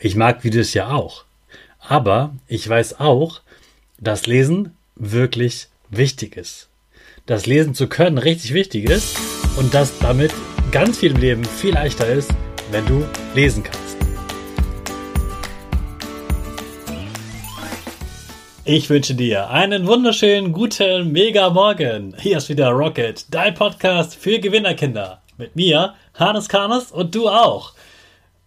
Ich mag Videos ja auch. Aber ich weiß auch, dass Lesen wirklich wichtig ist. Dass Lesen zu können richtig wichtig ist und dass damit ganz viel im Leben viel leichter ist, wenn du lesen kannst. Ich wünsche dir einen wunderschönen guten Mega Morgen. Hier ist wieder Rocket, dein Podcast für Gewinnerkinder. Mit mir, Hannes Karnes und du auch.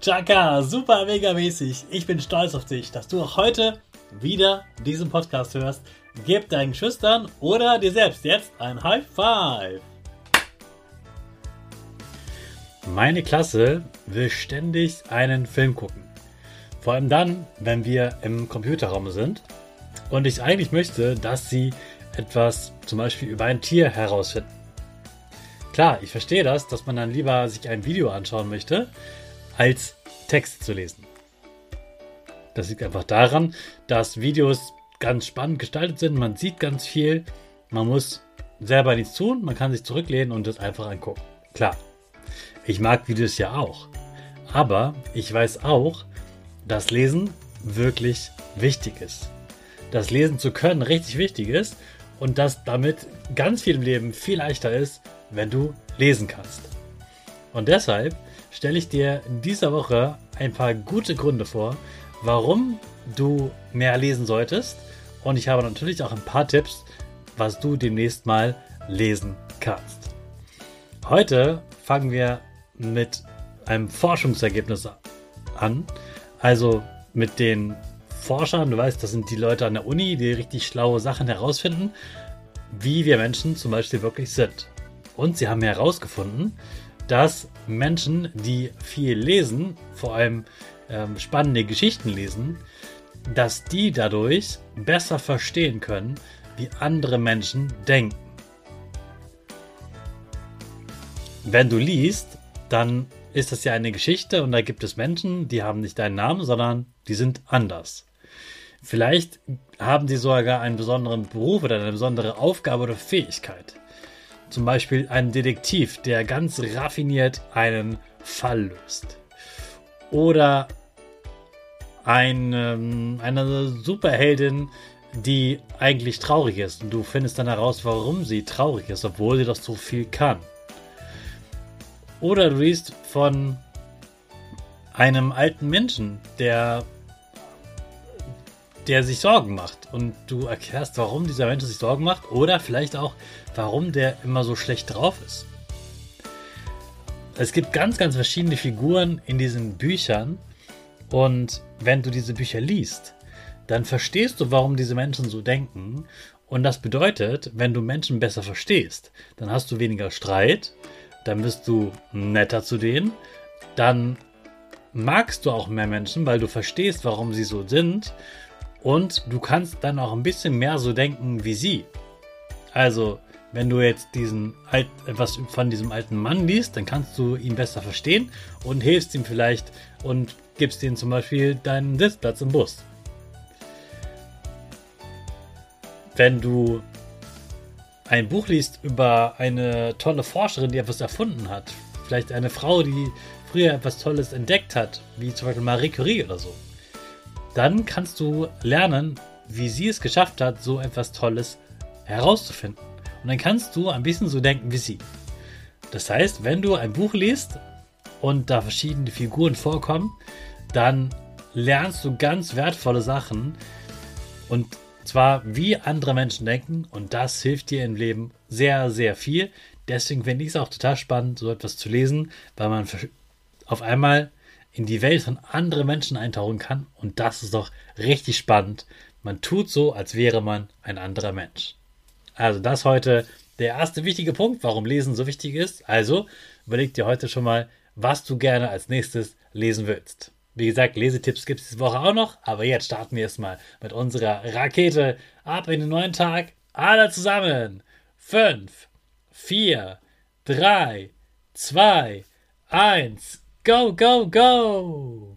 Chaka, super mega mäßig. Ich bin stolz auf dich, dass du auch heute wieder diesen Podcast hörst. Gib deinen Schüchtern oder dir selbst jetzt ein High Five. Meine Klasse will ständig einen Film gucken. Vor allem dann, wenn wir im Computerraum sind und ich eigentlich möchte, dass sie etwas zum Beispiel über ein Tier herausfinden. Klar, ich verstehe das, dass man dann lieber sich ein Video anschauen möchte, als Text zu lesen. Das liegt einfach daran, dass Videos ganz spannend gestaltet sind. Man sieht ganz viel. Man muss selber nichts tun. Man kann sich zurücklehnen und das einfach angucken. Klar, ich mag Videos ja auch. Aber ich weiß auch, dass Lesen wirklich wichtig ist. Dass Lesen zu können richtig wichtig ist und dass damit ganz viel im Leben viel leichter ist, wenn du lesen kannst. Und deshalb stelle ich dir in dieser Woche ein paar gute Gründe vor, warum du mehr lesen solltest. Und ich habe natürlich auch ein paar Tipps, was du demnächst mal lesen kannst. Heute fangen wir mit einem Forschungsergebnis an. Also mit den Forschern, du weißt, das sind die Leute an der Uni, die richtig schlaue Sachen herausfinden, wie wir Menschen zum Beispiel wirklich sind. Und sie haben herausgefunden, dass Menschen, die viel lesen, vor allem ähm, spannende Geschichten lesen, dass die dadurch besser verstehen können, wie andere Menschen denken. Wenn du liest, dann ist das ja eine Geschichte und da gibt es Menschen, die haben nicht deinen Namen, sondern die sind anders. Vielleicht haben sie sogar einen besonderen Beruf oder eine besondere Aufgabe oder Fähigkeit. Zum Beispiel ein Detektiv, der ganz raffiniert einen Fall löst. Oder ein, ähm, eine Superheldin, die eigentlich traurig ist. Und du findest dann heraus, warum sie traurig ist, obwohl sie doch so viel kann. Oder du liest von einem alten Menschen, der der sich Sorgen macht und du erklärst, warum dieser Mensch sich Sorgen macht oder vielleicht auch, warum der immer so schlecht drauf ist. Es gibt ganz, ganz verschiedene Figuren in diesen Büchern. Und wenn du diese Bücher liest, dann verstehst du, warum diese Menschen so denken. Und das bedeutet, wenn du Menschen besser verstehst, dann hast du weniger Streit, dann bist du netter zu denen, dann magst du auch mehr Menschen, weil du verstehst, warum sie so sind und du kannst dann auch ein bisschen mehr so denken wie sie. Also, wenn du jetzt diesen alt, etwas von diesem alten Mann liest, dann kannst du ihn besser verstehen und hilfst ihm vielleicht und gibst ihm zum Beispiel deinen Sitzplatz im Bus. Wenn du ein Buch liest über eine tolle Forscherin, die etwas erfunden hat, vielleicht eine Frau, die früher etwas Tolles entdeckt hat, wie zum Beispiel Marie Curie oder so, dann kannst du lernen, wie sie es geschafft hat, so etwas Tolles herauszufinden. Und dann kannst du ein bisschen so denken wie sie. Das heißt, wenn du ein Buch liest und da verschiedene Figuren vorkommen, dann lernst du ganz wertvolle Sachen und zwar wie andere Menschen denken und das hilft dir im Leben sehr, sehr viel. Deswegen finde ich es auch total spannend, so etwas zu lesen, weil man auf einmal in die Welt von anderen Menschen eintauchen kann und das ist doch richtig spannend. Man tut so, als wäre man ein anderer Mensch. Also das heute der erste wichtige Punkt, warum Lesen so wichtig ist. Also überleg dir heute schon mal, was du gerne als nächstes lesen willst. Wie gesagt, Lesetipps gibt es diese Woche auch noch, aber jetzt starten wir erstmal mit unserer Rakete ab in den neuen Tag. Alle zusammen. 5, 4, 3, 2, 1, go, go, go!